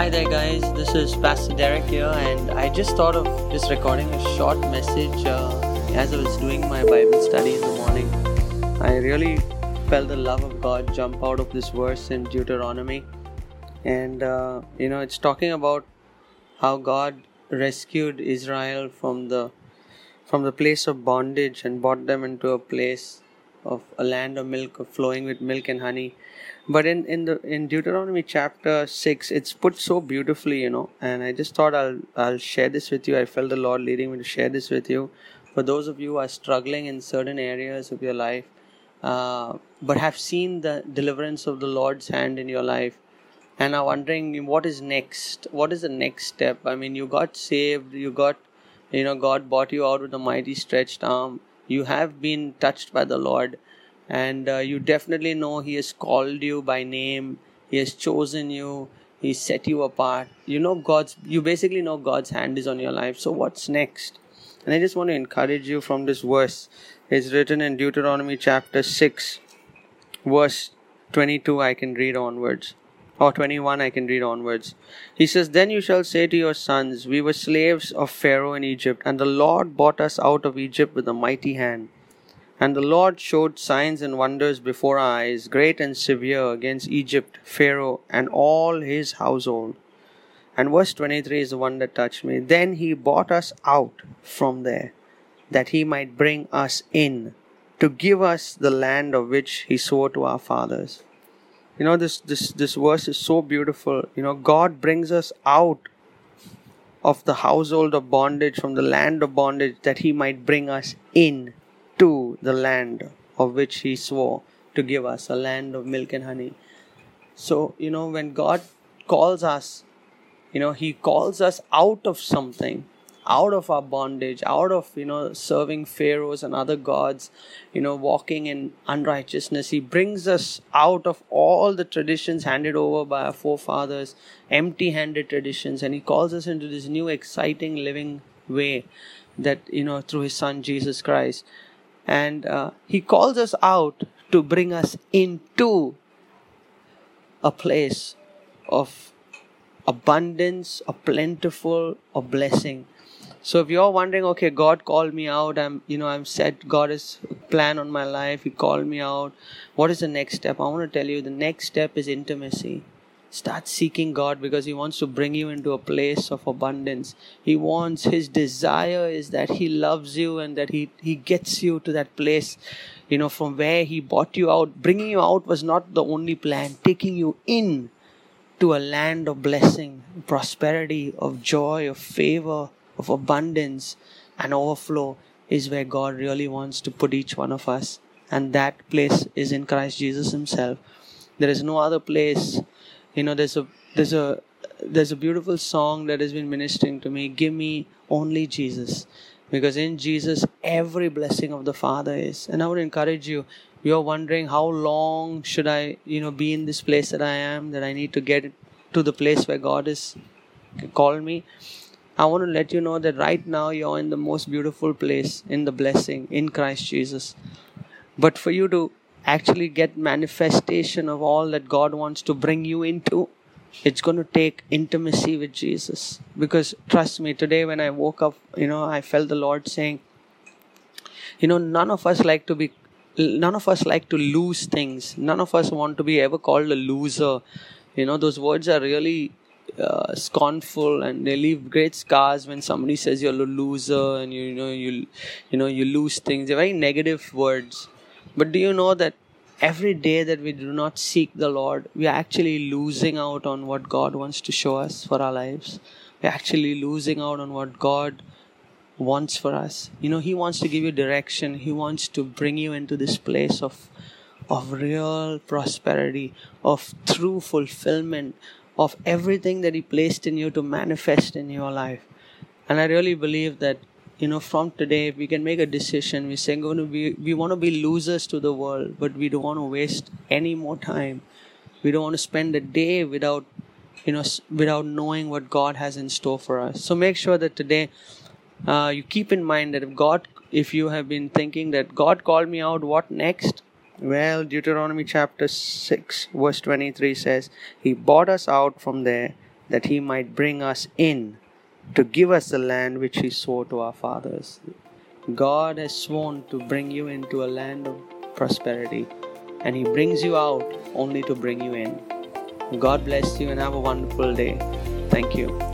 Hi there, guys. This is Pastor Derek here, and I just thought of just recording a short message uh, as I was doing my Bible study in the morning. I really felt the love of God jump out of this verse in Deuteronomy, and uh, you know, it's talking about how God rescued Israel from the from the place of bondage and brought them into a place of a land of milk flowing with milk and honey. But in in the in deuteronomy chapter 6 it's put so beautifully you know and i just thought i'll i'll share this with you. I felt the lord leading me to share this with you. For those of you who are struggling in certain areas of your life uh, but have seen the deliverance of the lord's hand in your life and are wondering what is next what is the next step? I mean you got saved you got you know god bought you out with a mighty stretched arm you have been touched by the lord and uh, you definitely know he has called you by name. He has chosen you. He set you apart. You know god's you basically know god's hand is on your life. So what's next? And i just want to encourage you from this verse. It's written in deuteronomy chapter 6 verse 22 i can read onwards or 21 i can read onwards he says then you shall say to your sons we were slaves of pharaoh in egypt and the lord brought us out of egypt with a mighty hand and the Lord showed signs and wonders before our eyes, great and severe, against Egypt, Pharaoh, and all his household. And verse 23 is the one that touched me. Then he brought us out from there, that he might bring us in, to give us the land of which he swore to our fathers. You know, this, this, this verse is so beautiful. You know, God brings us out of the household of bondage, from the land of bondage, that he might bring us in to the land of which he swore to give us a land of milk and honey so you know when god calls us you know he calls us out of something out of our bondage out of you know serving pharaohs and other gods you know walking in unrighteousness he brings us out of all the traditions handed over by our forefathers empty handed traditions and he calls us into this new exciting living way that you know through his son jesus christ and uh, he calls us out to bring us into a place of abundance, a plentiful, a blessing. So if you're wondering, okay, God called me out, I'm you know, I'm set, God has plan on my life, He called me out. What is the next step? I want to tell you the next step is intimacy. Start seeking God because He wants to bring you into a place of abundance. He wants, His desire is that He loves you and that He, he gets you to that place, you know, from where He brought you out. Bringing you out was not the only plan, taking you in to a land of blessing, prosperity, of joy, of favor, of abundance and overflow is where God really wants to put each one of us. And that place is in Christ Jesus Himself. There is no other place. You know there's a there's a there's a beautiful song that has been ministering to me. Give me only jesus. Because in jesus every blessing of the father is. And i would encourage you you're wondering how long should i you know be in this place that i am that i need to get to the place where god is called me i want to let you know that right now you're in the most beautiful place in the blessing in christ jesus but for you to actually get manifestation of all that God wants to bring you into, it's going to take intimacy with Jesus. Because trust me, today when I woke up, you know, I felt the Lord saying, you know, none of us like to be, none of us like to lose things. None of us want to be ever called a loser. You know, those words are really uh, scornful and they leave great scars when somebody says you're a loser and you, you know you you know you lose things. They're very negative words but do you know that every day that we do not seek the Lord, we are actually losing out on what God wants to show us for our lives. We're actually losing out on what God wants for us. You know, He wants to give you direction. He wants to bring you into this place of of real prosperity, of true fulfillment, of everything that He placed in you to manifest in your life. And I really believe that you know from today we can make a decision. We're saying going to be we want to be losers to the world but we don't want to waste any more time. We don't want to spend a day without you know without knowing what god has in store for us. So make sure that today uh, you keep in mind that if god if you have been thinking that god called me out what next well deuteronomy chapter 6 verse 23 says he bought us out from there that He might bring us in to give us the land which He swore to our fathers. God has sworn to bring you into a land of prosperity, and He brings you out only to bring you in. God bless you and have a wonderful day. Thank you.